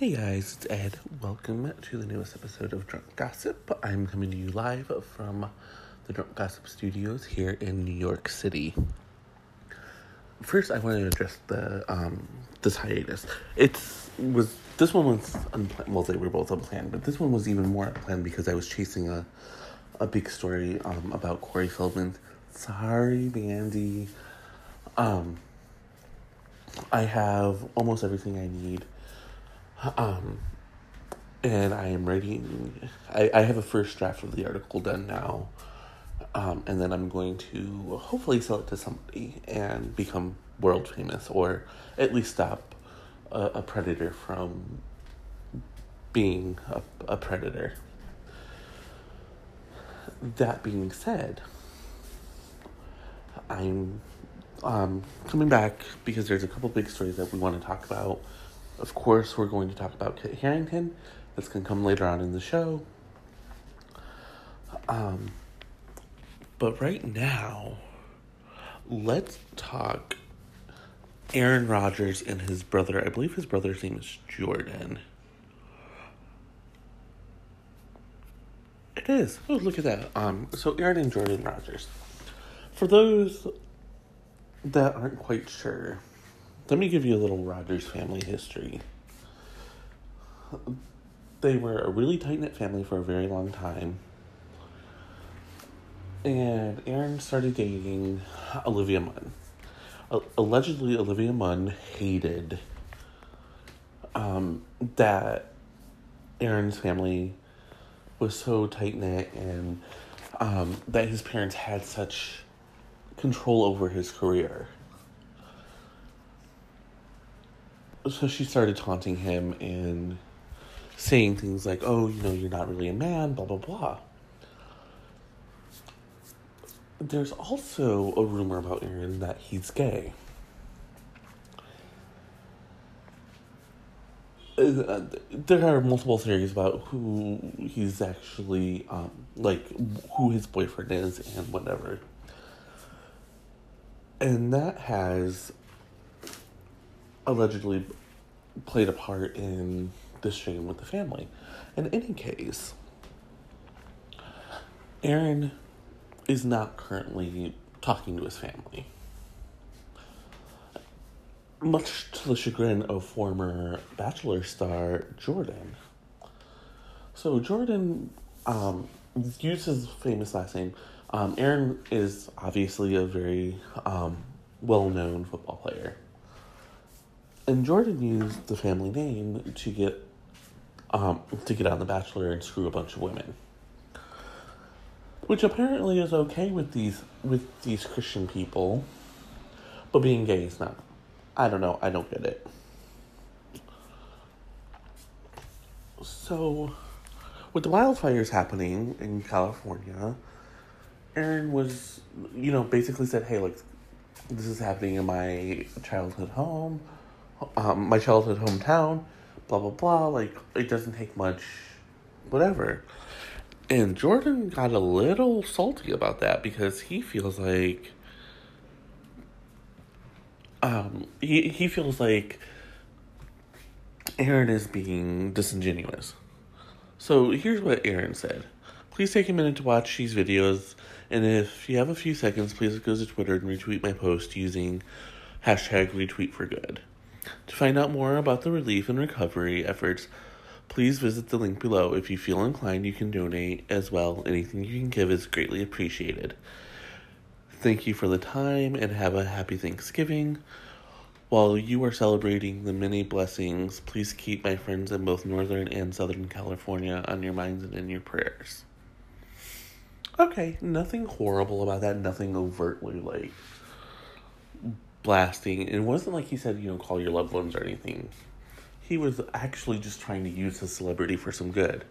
Hey guys, it's Ed. Welcome to the newest episode of Drunk Gossip. I'm coming to you live from the Drunk Gossip Studios here in New York City. First, I want to address the um this hiatus. It's was this one was unplanned. Well, they were both unplanned, but this one was even more unplanned because I was chasing a a big story um about Corey Feldman. Sorry, Bandy. Um, I have almost everything I need um, and I am writing. I, I have a first draft of the article done now, um, and then I'm going to hopefully sell it to somebody and become world famous, or at least stop a, a predator from being a, a predator. That being said, I'm um, coming back because there's a couple big stories that we want to talk about of course, we're going to talk about Kit Harington. That's going to come later on in the show. Um, but right now, let's talk Aaron Rodgers and his brother. I believe his brother's name is Jordan. It is. Oh, look at that. Um, so Aaron and Jordan Rodgers. For those that aren't quite sure, let me give you a little Rodgers family history. They were a really tight knit family for a very long time. And Aaron started dating Olivia Munn. allegedly, Olivia Munn hated um, that Aaron's family was so tight knit and um, that his parents had such control over his career. So she started taunting him and saying things like, oh, you know, you're not really a man, blah, blah, blah. There's also a rumor about Aaron that he's gay. There are multiple theories about who he's actually, um, like, who his boyfriend is and whatever. And that has allegedly played a part in this shame with the family. In any case, Aaron is not currently talking to his family. Much to the chagrin of former Bachelor star Jordan. So, Jordan um, uses famous last name. Um, Aaron is obviously a very um, well known football player. And Jordan used the family name to get um, to get on The Bachelor and screw a bunch of women, which apparently is okay with these with these Christian people, but being gay is not. I don't know. I don't get it. So, with the wildfires happening in California, Aaron was, you know, basically said, "Hey, like, this is happening in my childhood home." Um, my childhood hometown, blah blah blah. Like it doesn't take much, whatever. And Jordan got a little salty about that because he feels like um he he feels like Aaron is being disingenuous. So here's what Aaron said. Please take a minute to watch these videos, and if you have a few seconds, please go to Twitter and retweet my post using hashtag retweet for good. To find out more about the relief and recovery efforts, please visit the link below. If you feel inclined, you can donate as well. Anything you can give is greatly appreciated. Thank you for the time and have a happy Thanksgiving. While you are celebrating the many blessings, please keep my friends in both Northern and Southern California on your minds and in your prayers. Okay, nothing horrible about that, nothing overtly like blasting. It wasn't like he said, you know, call your loved ones or anything. He was actually just trying to use his celebrity for some good.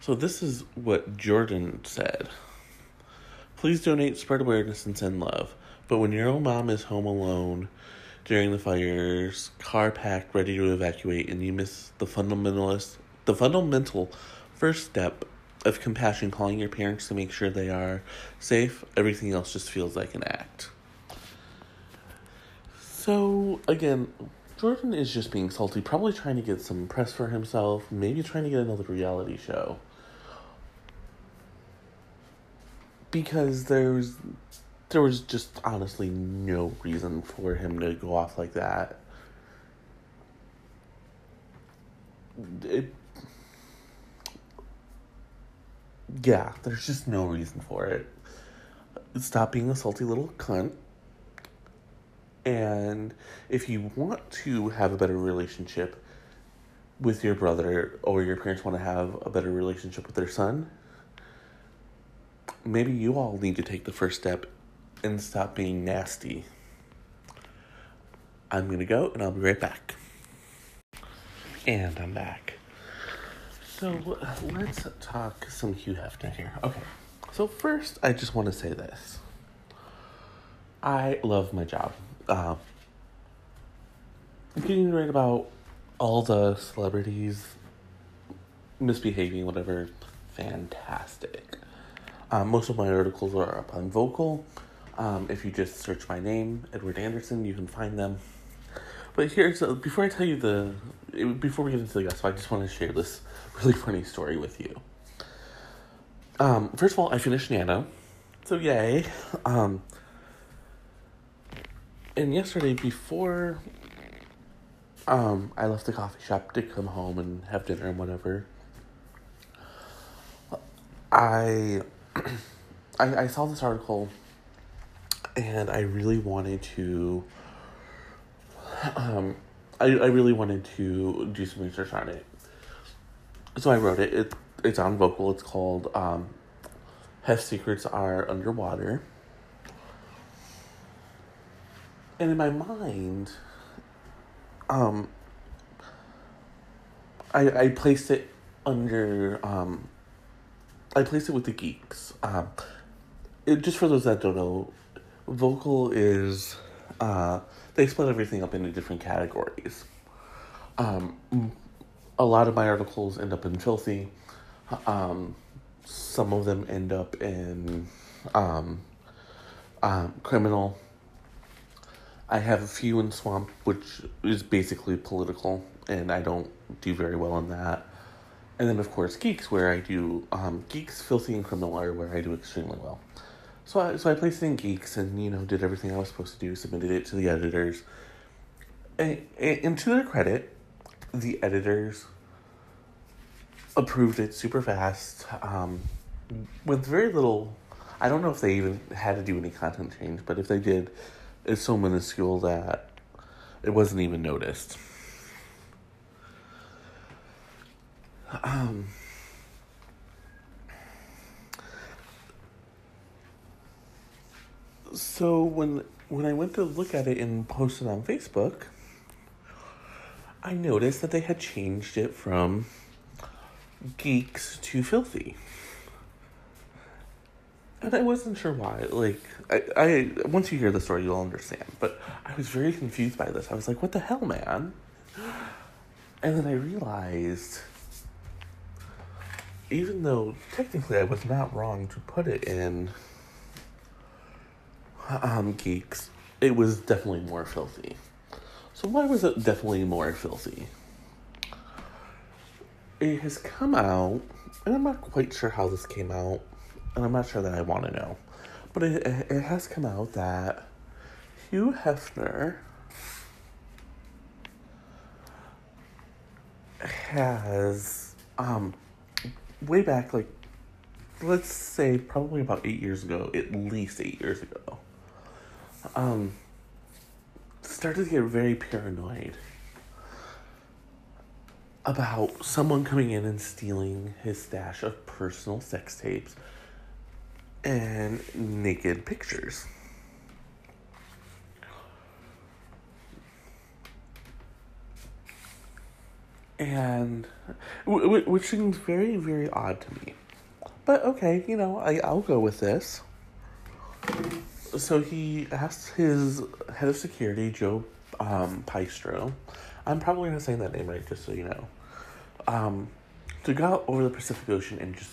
So this is what Jordan said. Please donate, spread awareness, and send love. But when your own mom is home alone during the fires, car packed, ready to evacuate, and you miss the fundamentalist, the fundamental first step of compassion, calling your parents to make sure they are safe, everything else just feels like an act. So, again, Jordan is just being salty, probably trying to get some press for himself, maybe trying to get another reality show. Because there's there was just honestly no reason for him to go off like that. It yeah, there's just no reason for it. Stop being a salty little cunt. And if you want to have a better relationship with your brother, or your parents want to have a better relationship with their son, maybe you all need to take the first step and stop being nasty. I'm gonna go and I'll be right back. And I'm back. So let's talk some Hugh Hefner here. Okay. So first, I just want to say this. I love my job. Uh, getting to write about all the celebrities misbehaving, whatever, fantastic. Um, most of my articles are up on Vocal. Um, if you just search my name, Edward Anderson, you can find them. But here's uh, before I tell you the before we get into the gossip, I just want to share this really funny story with you. Um, first of all, I finished Nano, so yay. Um, and yesterday, before um, I left the coffee shop to come home and have dinner and whatever, I, I I saw this article, and I really wanted to um, I, I really wanted to do some research on it. So I wrote it. it it's on Vocal. It's called um, Hef Secrets Are Underwater. And in my mind, um, I, I placed it under, um, I placed it with the geeks. Um, it, just for those that don't know, Vocal is, uh, they split everything up into different categories. Um, a lot of my articles end up in filthy. Um, some of them end up in um, um, criminal. I have a few in swamp, which is basically political, and I don't do very well in that. And then, of course, geeks, where I do um, geeks, filthy, and criminal are where I do extremely well. So I, so I placed it in Geeks and, you know, did everything I was supposed to do, submitted it to the editors. And, and to their credit, the editors approved it super fast um, with very little. I don't know if they even had to do any content change, but if they did, it's so minuscule that it wasn't even noticed. Um, so when when I went to look at it and post it on Facebook, I noticed that they had changed it from geeks to filthy. And I wasn't sure why. Like, I, I once you hear the story, you'll understand. But I was very confused by this. I was like, "What the hell, man?" And then I realized, even though technically I was not wrong to put it in um, geeks, it was definitely more filthy. So why was it definitely more filthy? It has come out, and I'm not quite sure how this came out, and I'm not sure that I want to know, but it, it has come out that Hugh Hefner has, um, way back, like, let's say probably about eight years ago, at least eight years ago, um, started to get very paranoid about someone coming in and stealing his stash of personal sex tapes and naked pictures. And which seems very, very odd to me. But okay, you know, I, I'll go with this so he asked his head of security, Joe um, Pyastro, I'm probably not saying that name right, just so you know, um, to go out over the Pacific Ocean and just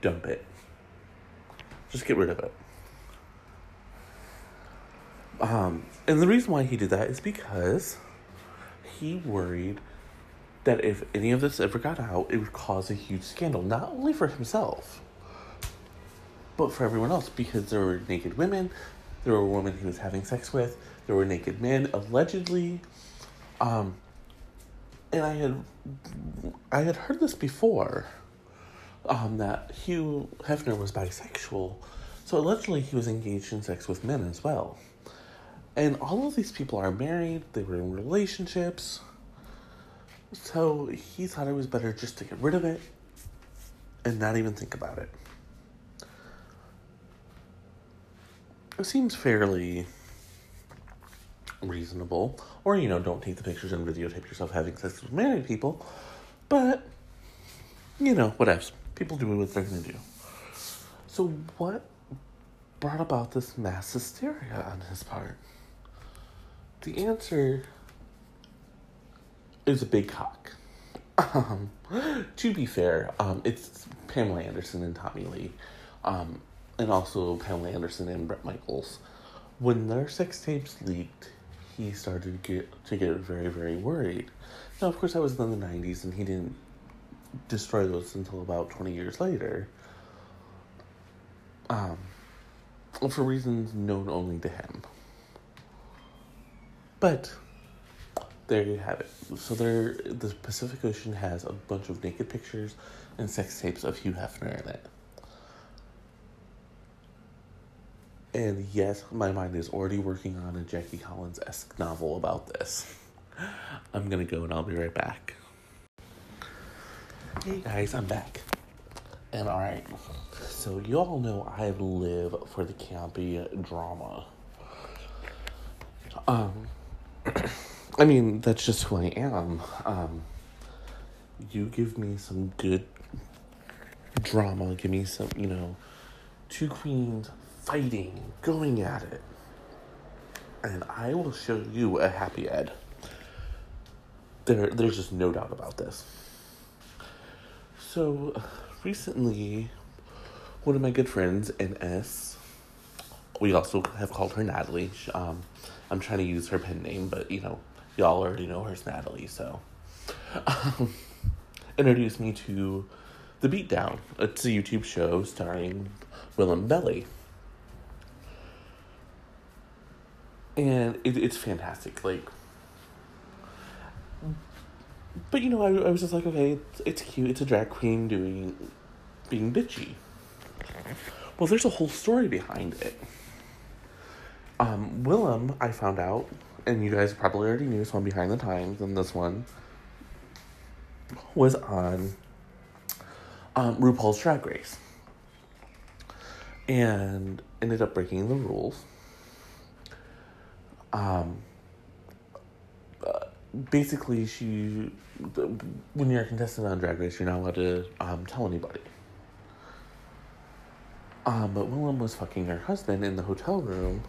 dump it. Just get rid of it. Um, and the reason why he did that is because he worried that if any of this ever got out, it would cause a huge scandal, not only for himself, but for everyone else, because there were naked women, there were women he was having sex with, there were naked men, allegedly. Um, and I had I had heard this before, um, that Hugh Hefner was bisexual, so allegedly he was engaged in sex with men as well. And all of these people are married, they were in relationships. So he thought it was better just to get rid of it and not even think about it. It seems fairly reasonable. Or, you know, don't take the pictures and videotape yourself having sex with married people. But, you know, whatever. People do what they're going to do. So, what brought about this mass hysteria on his part? The answer is a big cock. Um, to be fair, um, it's Pamela Anderson and Tommy Lee, um, and also Pamela Anderson and Bret Michaels. When their sex tapes leaked, he started to get to get very very worried. Now, of course, I was in the '90s, and he didn't destroy those until about 20 years later. Um, for reasons known only to him. But there you have it. So there, the Pacific Ocean has a bunch of naked pictures and sex tapes of Hugh Hefner in it. And yes, my mind is already working on a Jackie Collins esque novel about this. I'm gonna go and I'll be right back. Hey guys, I'm back. And alright, so you all know I live for the campy drama. Um, I mean, that's just who I am. Um, you give me some good drama, give me some, you know, two queens fighting, going at it, and I will show you a happy Ed. There, there's just no doubt about this. So, recently, one of my good friends, NS, we also have called her Natalie. Um, I'm trying to use her pen name, but you know, y'all already know her as Natalie, so. Um, introduced me to The Beatdown. It's a YouTube show starring Willam Belli. And it, it's fantastic. Like, but you know, I, I was just like, okay, it's, it's cute. It's a drag queen doing, being bitchy. Well, there's a whole story behind it. Um, Willam, I found out, and you guys probably already knew, so I'm behind the times on this one, was on um, RuPaul's Drag Race. And ended up breaking the rules. Um, uh, basically, she, when you're a contestant on Drag Race, you're not allowed to um, tell anybody. Um, but Willam was fucking her husband in the hotel room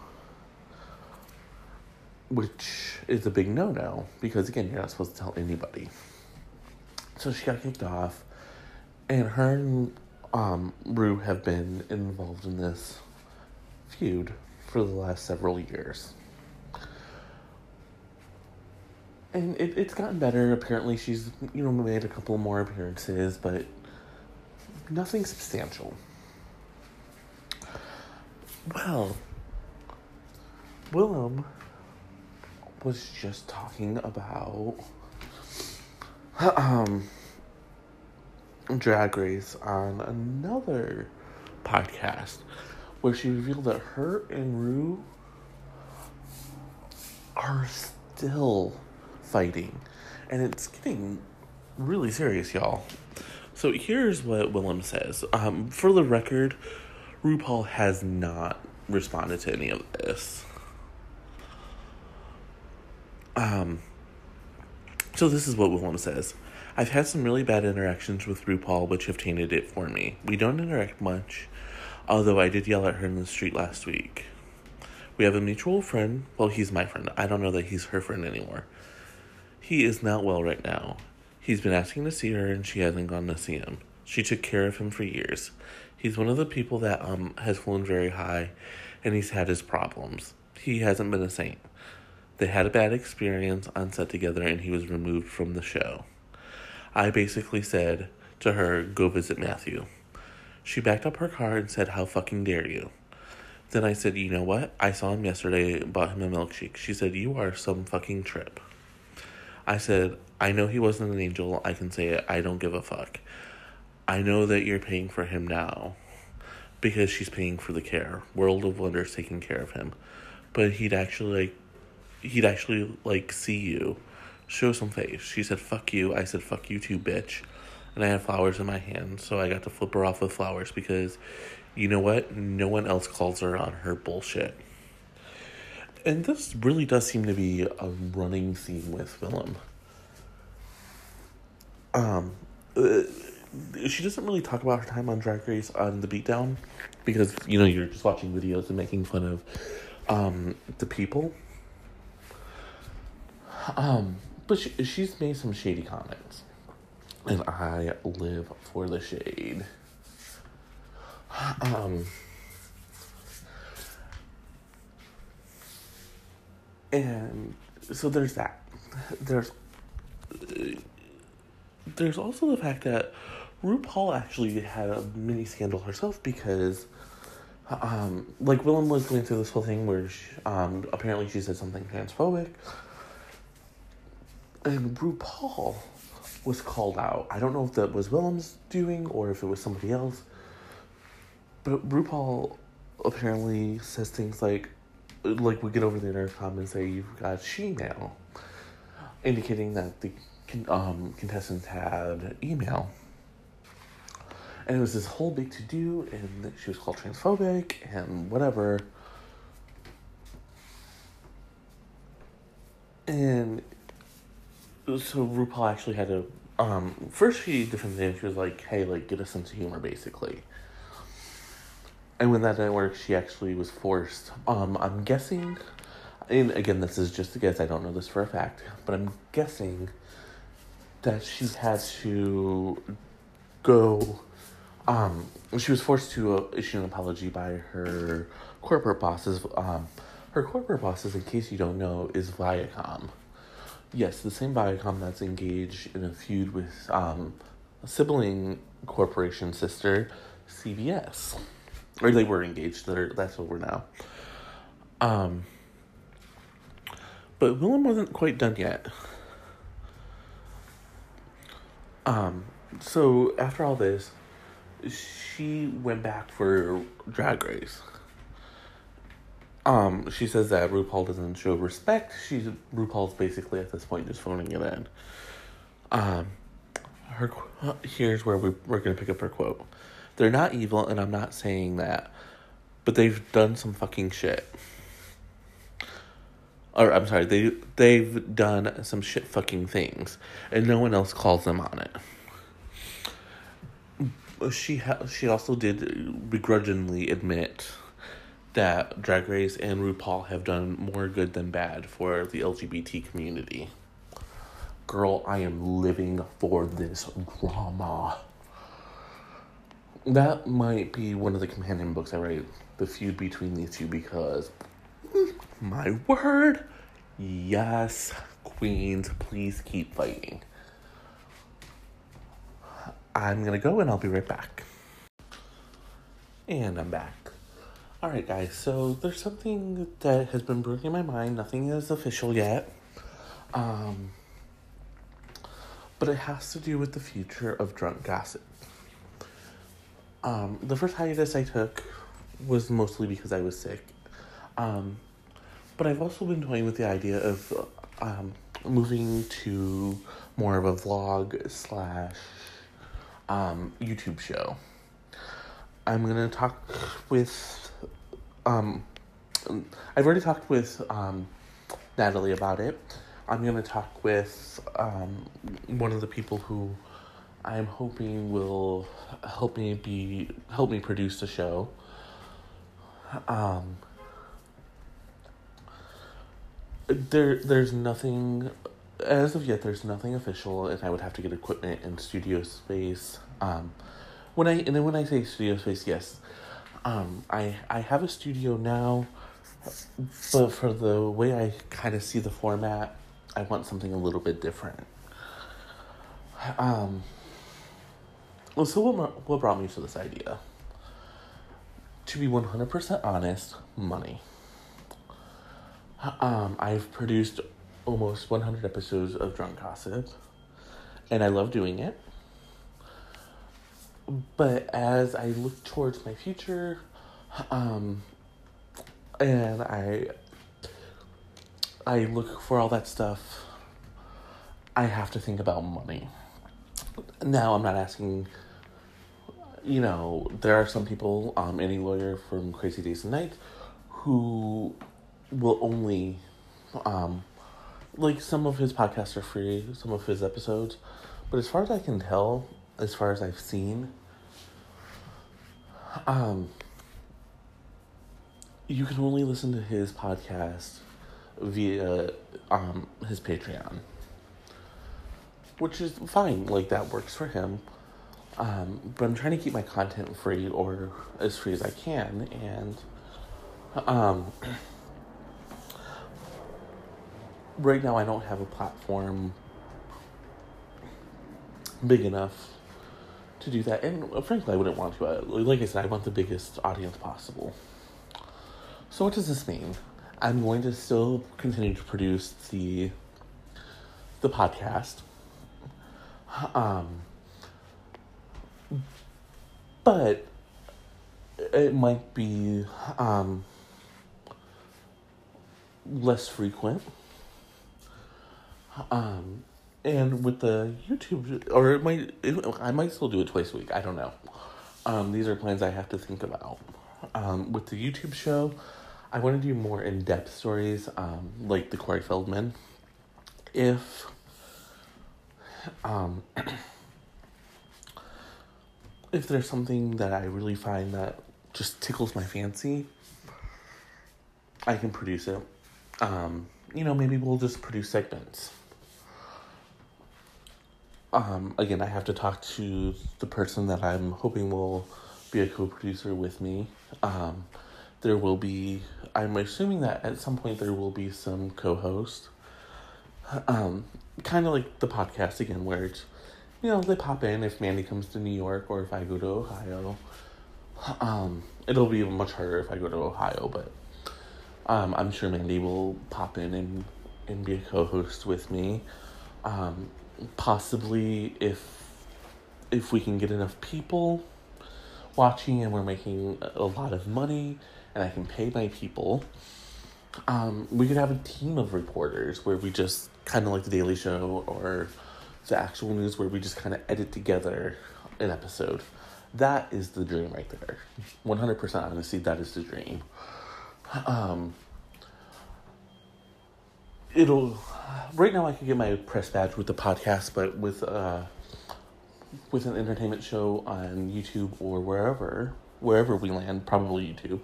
which is a big no no because again you're not supposed to tell anybody. So she got kicked off, and her and um, Ru have been involved in this feud for the last several years. And it, it's gotten better. Apparently, she's you know made a couple more appearances, but nothing substantial. Well, Willam was just talking about um drag race on another podcast where she revealed that her and Ru are still fighting and it's getting really serious y'all so here's what Willam says um for the record RuPaul has not responded to any of this um, so this is what Willam says. I've had some really bad interactions with RuPaul, which have tainted it for me. We don't interact much, although I did yell at her in the street last week. We have a mutual friend. Well, he's my friend. I don't know that he's her friend anymore. He is not well right now. He's been asking to see her, and she hasn't gone to see him. She took care of him for years. He's one of the people that um has flown very high, and he's had his problems. He hasn't been a saint. They had a bad experience on set together and he was removed from the show. I basically said to her, Go visit Matthew. She backed up her car and said, How fucking dare you? Then I said, You know what? I saw him yesterday, bought him a milkshake. She said, You are some fucking trip. I said, I know he wasn't an angel. I can say it. I don't give a fuck. I know that you're paying for him now because she's paying for the care. World of Wonders taking care of him. But he'd actually like he'd actually like see you. Show some face. She said, Fuck you. I said, Fuck you too, bitch. And I had flowers in my hand, so I got to flip her off with flowers because you know what? No one else calls her on her bullshit. And this really does seem to be a running theme with Willam. Um, uh, she doesn't really talk about her time on Drag Race on the Beatdown because you know you're just watching videos and making fun of um, the people. Um, but she, she's made some shady comments, and I live for the shade. Um, and so there's that. There's there's also the fact that RuPaul actually had a mini scandal herself because, um, like Willam was going through this whole thing where she, um, apparently she said something transphobic, and RuPaul was called out. I don't know if that was Willam's doing or if it was somebody else, but RuPaul apparently says things like, like we get over the intercom and say you've got she mail, indicating that the um, contestants had email. And it was this whole big to do, and she was called transphobic and whatever. And so RuPaul actually had to. Um, first, she defended it. She was like, "Hey, like, get a sense of humor, basically." And when that didn't work, she actually was forced. Um, I'm guessing, and again, this is just a guess. I don't know this for a fact, but I'm guessing that she had to go. Um, she was forced to uh, issue an apology by her corporate bosses. Um, her corporate bosses, in case you don't know, is Viacom. Yes, the same Viacom that's engaged in a feud with um, a sibling corporation sister, CBS. Or they were engaged. They're, that's over now. Um, but Willam wasn't quite done yet. Um, so after all this, she went back for Drag Race. Um, she says that RuPaul doesn't show respect. She's RuPaul's basically at this point just phoning it in. Um, her here's where we we're gonna pick up her quote. They're not evil, and I'm not saying that, but they've done some fucking shit. Or I'm sorry, they they've done some shit fucking things, and no one else calls them on it. She ha- she also did begrudgingly admit that Drag Race and RuPaul have done more good than bad for the LGBT community. Girl, I am living for this drama. That might be one of the companion books I write, the feud between these two, because my word, yes, queens, please keep fighting. I'm gonna go and I'll be right back. And I'm back. Alright, guys, so there's something that has been brewing in my mind. Nothing is official yet. Um, but it has to do with the future of drunk gossip. Um, the first hiatus I took was mostly because I was sick. Um, but I've also been toying with the idea of um, moving to more of a vlog slash um, YouTube show. I'm gonna talk with um, I've already talked with um, Natalie about it. I'm gonna talk with um, one of the people who I'm hoping will help me be help me produce the show. Um, there, there's nothing as of yet. There's nothing official, and I would have to get equipment and studio space. Um, when I and then when I say studio space, yes, um, I I have a studio now, but for the way I kind of see the format, I want something a little bit different. Um, well, so what, what brought me to this idea? To be 100% honest, money. Um, I've produced almost 100 episodes of Drunk Gossip, and I love doing it. But as I look towards my future, um, and I I look for all that stuff, I have to think about money. Now, I'm not asking, you know, there are some people, um, Enty lawyer from Crazy Days and Nights, who will only, um, like some of his podcasts are free, some of his episodes, but as far as I can tell, as far as I've seen, um, you can only listen to his podcast via um his Patreon. Which is fine, like that works for him. Um, but I'm trying to keep my content free or as free as I can and um right now I don't have a platform big enough to do that and frankly I wouldn't want to like I said I want the biggest audience possible so what does this mean? I'm going to still continue to produce the the podcast. Um but it might be um less frequent. Um and with the YouTube or it might it, I might still do it twice a week. I don't know. Um these are plans I have to think about. Um with the YouTube show, I want to do more in depth stories, um, like the Corey Feldman. If um, if there's something that I really find that just tickles my fancy, I can produce it. Um, you know, maybe we'll just produce segments. Um, again, I have to talk to the person that I'm hoping will be a co producer with me. Um, there will be i'm assuming that at some point there will be some co-host um kind of like the podcast again where it's you know they pop in if mandy comes to new york or if i go to ohio. Um it'll be much harder if i go to ohio but um i'm sure mandy will pop in and and be a co-host with me. Um possibly if if we can get enough people watching and we're making a lot of money and I can pay my people, um, we could have a team of reporters where we just kind of like the Daily Show or the actual news where we just kind of edit together an episode. That is the dream right there. 100% honestly, that is the dream. Um, it'll, right now I can get my press badge with the podcast, but with, uh, with an entertainment show on YouTube or wherever, wherever we land, probably YouTube,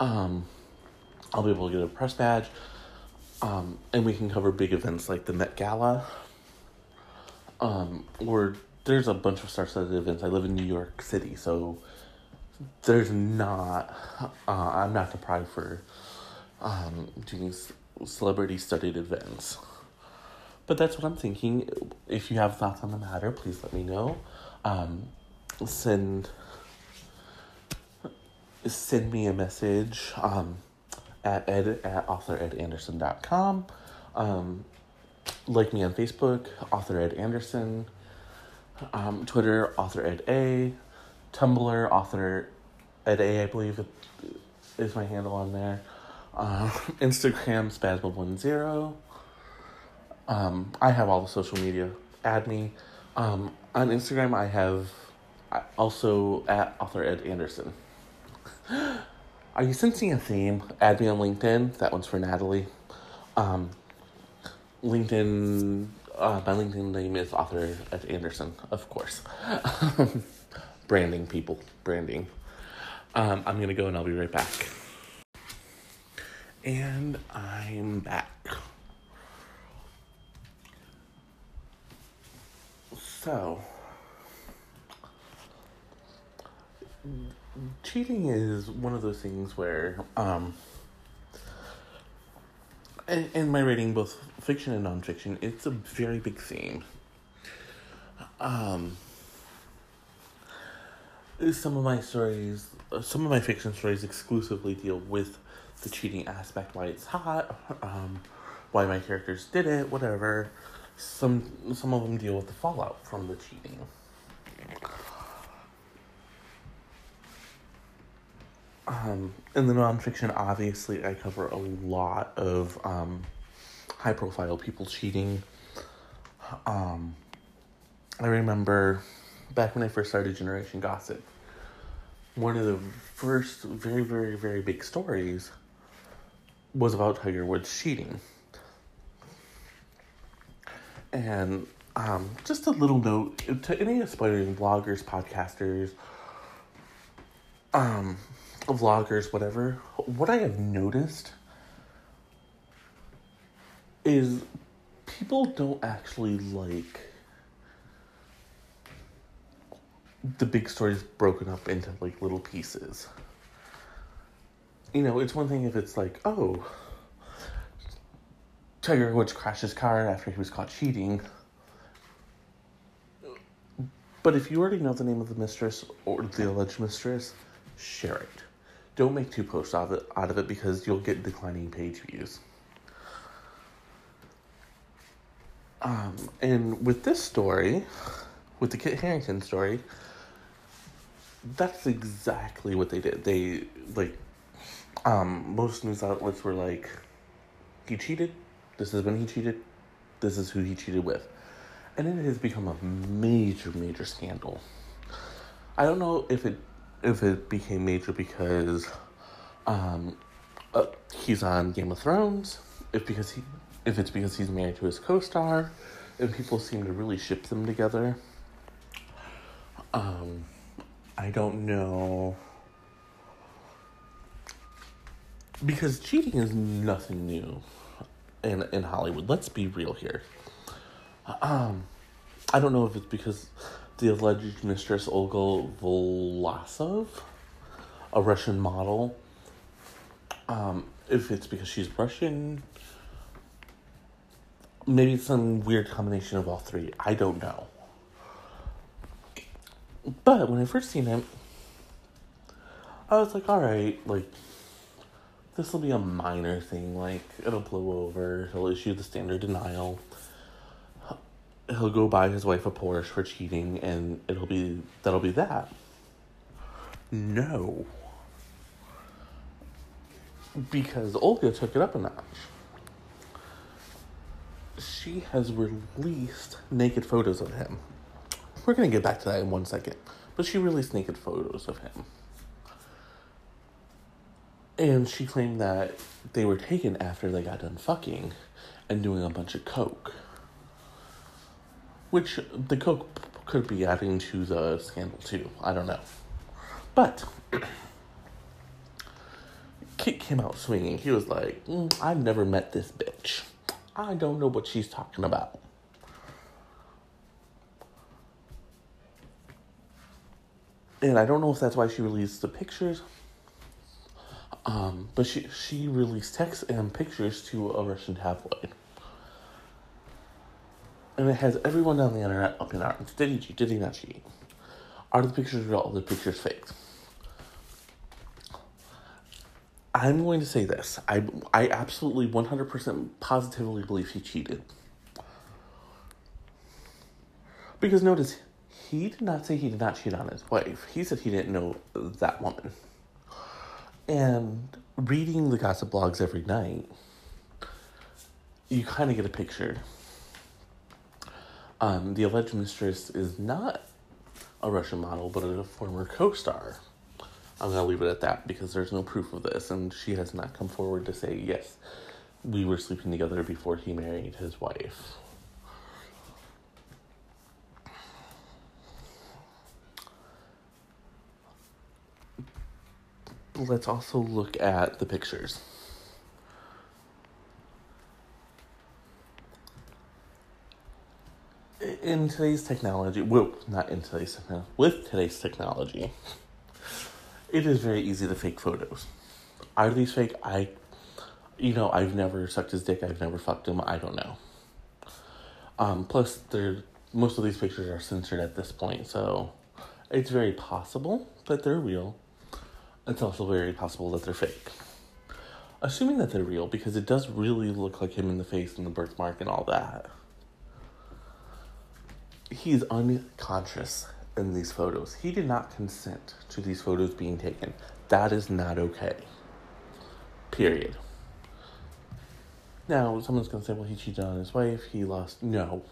um, I'll be able to get a press badge. Um, and we can cover big events like the Met Gala. Um, or there's a bunch of star-studded events. I live in New York City, so there's not. Uh, I'm not deprived for um, doing celebrity-studded events. But that's what I'm thinking. If you have thoughts on the matter, please let me know. Um, send send me a message um, at ed at authoredanderson.com. Um, like me on Facebook, author Ed Anderson. Um, Twitter, author Ed A. Tumblr, author Ed A, I believe is my handle on there. Uh, Instagram, spasma10. Um, I have all the social media. Add me. Um, on Instagram, I have also at author Ed Anderson. Are you sensing a theme? Add me on LinkedIn. That one's for Natalie. Um, LinkedIn, uh, my LinkedIn name is author at Anderson, of course. branding, people, branding. Um, I'm gonna go and I'll be right back. And I'm back. So, cheating is one of those things where um in, my writing, both fiction and nonfiction, it's a very big theme. Um, some of my stories, some of my fiction stories exclusively deal with the cheating aspect, why it's hot, um, why my characters did it, whatever. Some some of them deal with the fallout from the cheating. Um, in the nonfiction, obviously, I cover a lot of um, high profile people cheating. Um, I remember back when I first started Generation Gossip, one of the first very, very, very big stories was about Tiger Woods cheating. And um, just a little note to any aspiring bloggers, podcasters, um, vloggers, whatever, what I have noticed is people don't actually like the big stories broken up into like little pieces. You know, it's one thing if it's like, oh, Tiger Woods crashed his car after he was caught cheating. But if you already know the name of the mistress or the alleged mistress, share it. Don't make two posts out of it, out of it because you'll get declining page views. Um, and with this story, with the Kit Harington story, that's exactly what they did. They like um most news outlets were like he cheated. This is when he cheated. This is who he cheated with. And it has become a major major scandal. I don't know if it if it became major because um uh, he's on Game of Thrones, if because he if it's because he's married to his co-star, and people seem to really ship them together. Um I don't know. Because cheating is nothing new in in Hollywood. Let's be real here. Um, I don't know if it's because the alleged mistress Olga Vlasov, a Russian model, um, if it's because she's Russian, maybe some weird combination of all three. I don't know. But when I first seen it, I was like, all right, like, this will be a minor thing. Like, it'll blow over. He'll issue the standard denial. He'll go buy his wife a Porsche for cheating, and it'll be that'll be that. No. Because Olga took it up a notch. She has released naked photos of him we're gonna get back to that in one second. But she released naked photos of him. And she claimed that they were taken after they got done fucking and doing a bunch of coke. Which the coke could be adding to the scandal too. I don't know. But Kit came out swinging. He was like, mm, I've never met this bitch. I don't know what she's talking about. and I don't know if that's why she released the pictures. Um, but she she released texts and pictures to a Russian tabloid, and it has everyone on the internet up in arms. Did he cheat? Did he not cheat? Are the pictures real? Are the pictures fake? I'm going to say this. I I absolutely one hundred percent positively believe he cheated. Because notice he did not say he did not cheat on his wife. He said he didn't know that woman. And reading the gossip blogs every night, you kind of get a picture. Um, the alleged mistress is not a Russian model, but a former co star. I'm going to leave it at that because there's no proof of this, and she has not come forward to say, yes, we were sleeping together before he married his wife. let's also look at the pictures. In today's technology, well, not in today's technology, with today's technology, it is very easy to fake photos. Are these fake? I you know, I've never sucked his dick. I've never fucked him. I don't know. Um, plus, they're most of these pictures are censored at this point, so it's very possible that they're real. It's also very possible that they're fake. Assuming that they're real, because it does really look like him in the face and the birthmark and all that. He's unconscious in these photos. He did not consent to these photos being taken. That is not okay. Period. Now, someone's going to say, well, he cheated on his wife, he lost. No.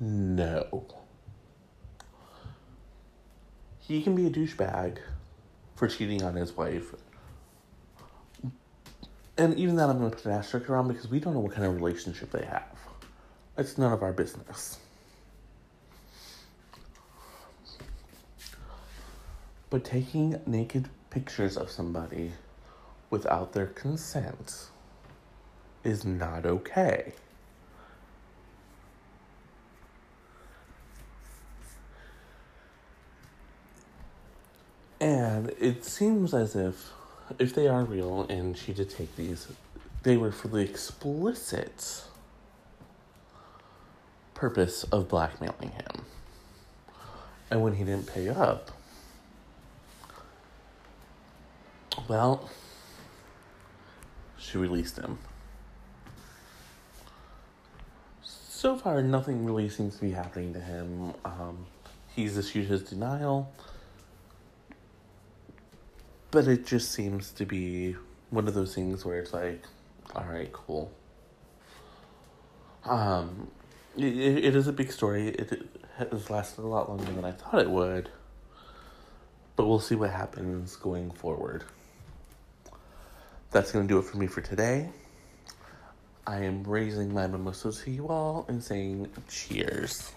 No. He can be a douchebag for cheating on his wife. And even that, I'm going to put an asterisk around because we don't know what kind of relationship they have. It's none of our business. But taking naked pictures of somebody without their consent is not okay. And it seems as if, if they are real and she did take these, they were for the explicit purpose of blackmailing him. And when he didn't pay up, well, she released him. so far, nothing really seems to be happening to him. Um, he's issued his denial, but it just seems to be one of those things where it's like, all right, cool. Um, it, it is a big story. It, it has lasted a lot longer than I thought it would, but we'll see what happens going forward. That's going to do it for me for today. I am raising my mimosa to you all and saying cheers.